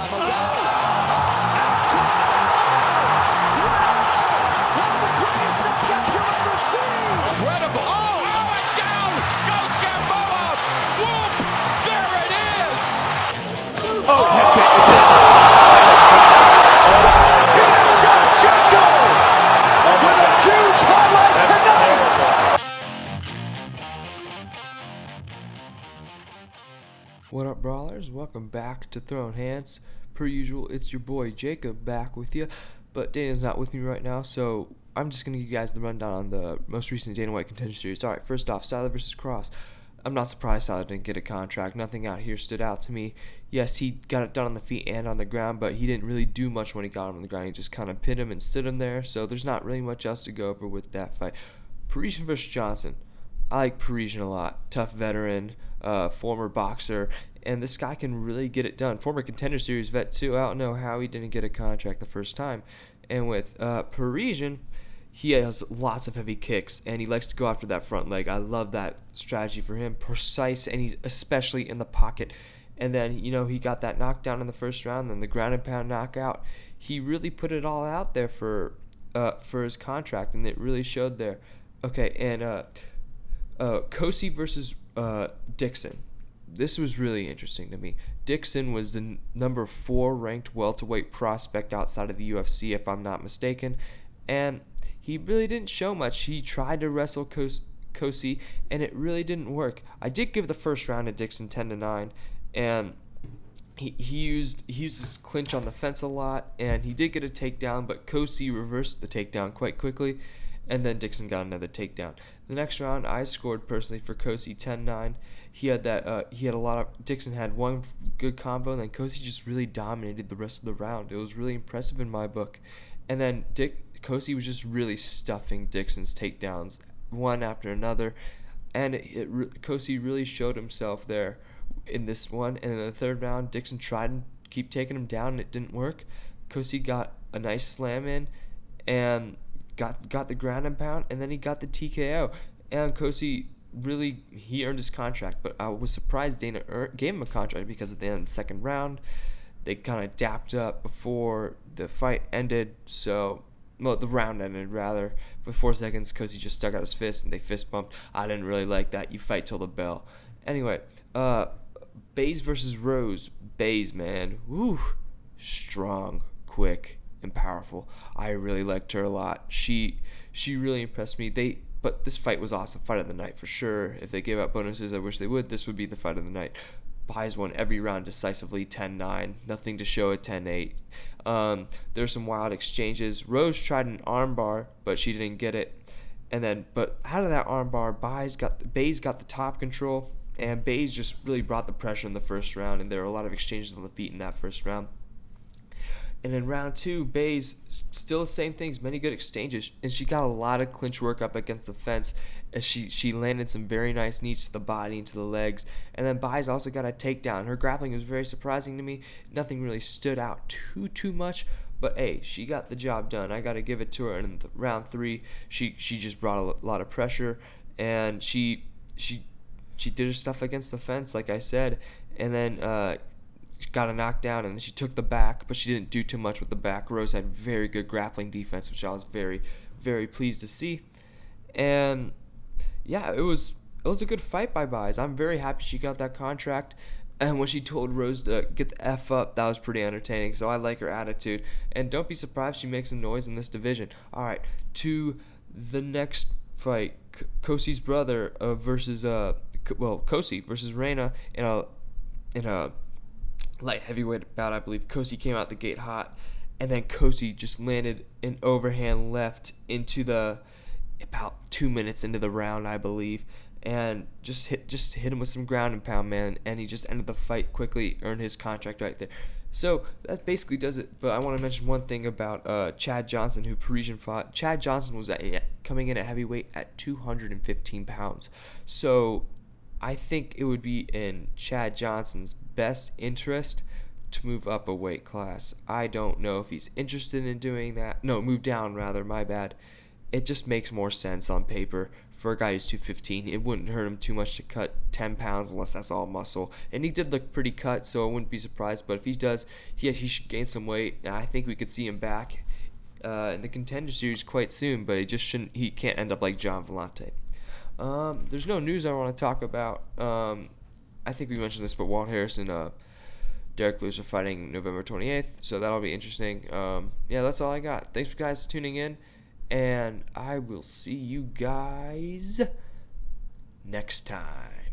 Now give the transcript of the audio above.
by Modelo. Brawlers? Welcome back to Throwing Hands. Per usual, it's your boy Jacob back with you, but Dana's not with me right now, so I'm just gonna give you guys the rundown on the most recent Dana White Contender Series. All right, first off, Styler versus Cross. I'm not surprised Styler didn't get a contract. Nothing out here stood out to me. Yes, he got it done on the feet and on the ground, but he didn't really do much when he got him on the ground. He just kind of pinned him and stood him there, so there's not really much else to go over with that fight. Parisian versus Johnson. I like Parisian a lot. Tough veteran, uh, former boxer, and this guy can really get it done. Former contender series vet too. I don't know how he didn't get a contract the first time. And with uh, Parisian, he has lots of heavy kicks, and he likes to go after that front leg. I love that strategy for him. Precise, and he's especially in the pocket. And then you know he got that knockdown in the first round, then the ground and pound knockout. He really put it all out there for uh, for his contract, and it really showed there. Okay, and uh, uh, Kosi versus uh, Dixon. This was really interesting to me. Dixon was the n- number four ranked welterweight prospect outside of the UFC, if I'm not mistaken, and he really didn't show much. He tried to wrestle Kos- Kosi, and it really didn't work. I did give the first round to Dixon ten to nine, and he, he used he used his clinch on the fence a lot, and he did get a takedown, but Kosi reversed the takedown quite quickly, and then Dixon got another takedown. The next round, I scored personally for Kosi 10-9. He had that uh, he had a lot of Dixon had one good combo, and then Kosi just really dominated the rest of the round. It was really impressive in my book, and then Dick Kosi was just really stuffing Dixon's takedowns one after another, and it, it Kosi really showed himself there in this one. And in the third round, Dixon tried and keep taking him down, and it didn't work. Kosi got a nice slam in, and got got the ground and pound, and then he got the TKO. And Kosi really he earned his contract, but I was surprised Dana gave him a contract because at the end of the second round, they kind of dapped up before the fight ended. So. Well, the round ended rather. With four seconds, Kosi just stuck out his fist and they fist bumped. I didn't really like that. You fight till the bell. Anyway, uh, Bays versus Rose. Bays, man. Woo. Strong, quick, powerful. I really liked her a lot. She she really impressed me. They but this fight was awesome. Fight of the night for sure. If they gave out bonuses, I wish they would. This would be the fight of the night. Baez won every round decisively 10-9. Nothing to show at 10-8. Um, there's some wild exchanges. Rose tried an armbar, but she didn't get it. And then, but out of that armbar, Baez got Bays got the top control, and Bays just really brought the pressure in the first round. And there were a lot of exchanges on the feet in that first round. And in round two, Bays still the same things, many good exchanges, and she got a lot of clinch work up against the fence. As she she landed some very nice knees to the body and to the legs, and then Bays also got a takedown. Her grappling was very surprising to me. Nothing really stood out too too much, but hey, she got the job done. I got to give it to her. And in the round three, she she just brought a lot of pressure, and she she she did her stuff against the fence, like I said, and then. Uh, got a knockdown and she took the back, but she didn't do too much with the back. Rose had very good grappling defense, which I was very, very pleased to see. And yeah, it was it was a good fight by Baez. I'm very happy she got that contract. And when she told Rose to get the F up, that was pretty entertaining. So I like her attitude. And don't be surprised she makes some noise in this division. All right, to the next fight, K- Kosi's brother uh, versus uh, K- well, Kosi versus Reina in a in a light heavyweight bout, I believe. Kosi came out the gate hot, and then Kosi just landed an overhand left into the about two minutes into the round, I believe, and just hit just hit him with some ground and pound, man, and he just ended the fight quickly, earned his contract right there. So that basically does it. But I want to mention one thing about uh, Chad Johnson, who Parisian fought. Chad Johnson was at, coming in at heavyweight at 215 pounds. So I think it would be in Chad Johnson's best interest to move up a weight class. I don't know if he's interested in doing that. No, move down rather, my bad. it just makes more sense on paper for a guy who's 215. It wouldn't hurt him too much to cut 10 pounds unless that's all muscle. And he did look pretty cut, so I wouldn't be surprised. But if he does, he, he should gain some weight. I think we could see him back uh, in the contender series quite soon, but he just shouldn't. He can't end up like Gian Villante. Um, there's no news I want to talk about. Um, I think we mentioned this, but Walt Harrison, uh, Derrick Lewis are fighting November 28th, so that'll be interesting. Um, yeah, that's all I got. Thanks for guys tuning in, and I will see you guys next time.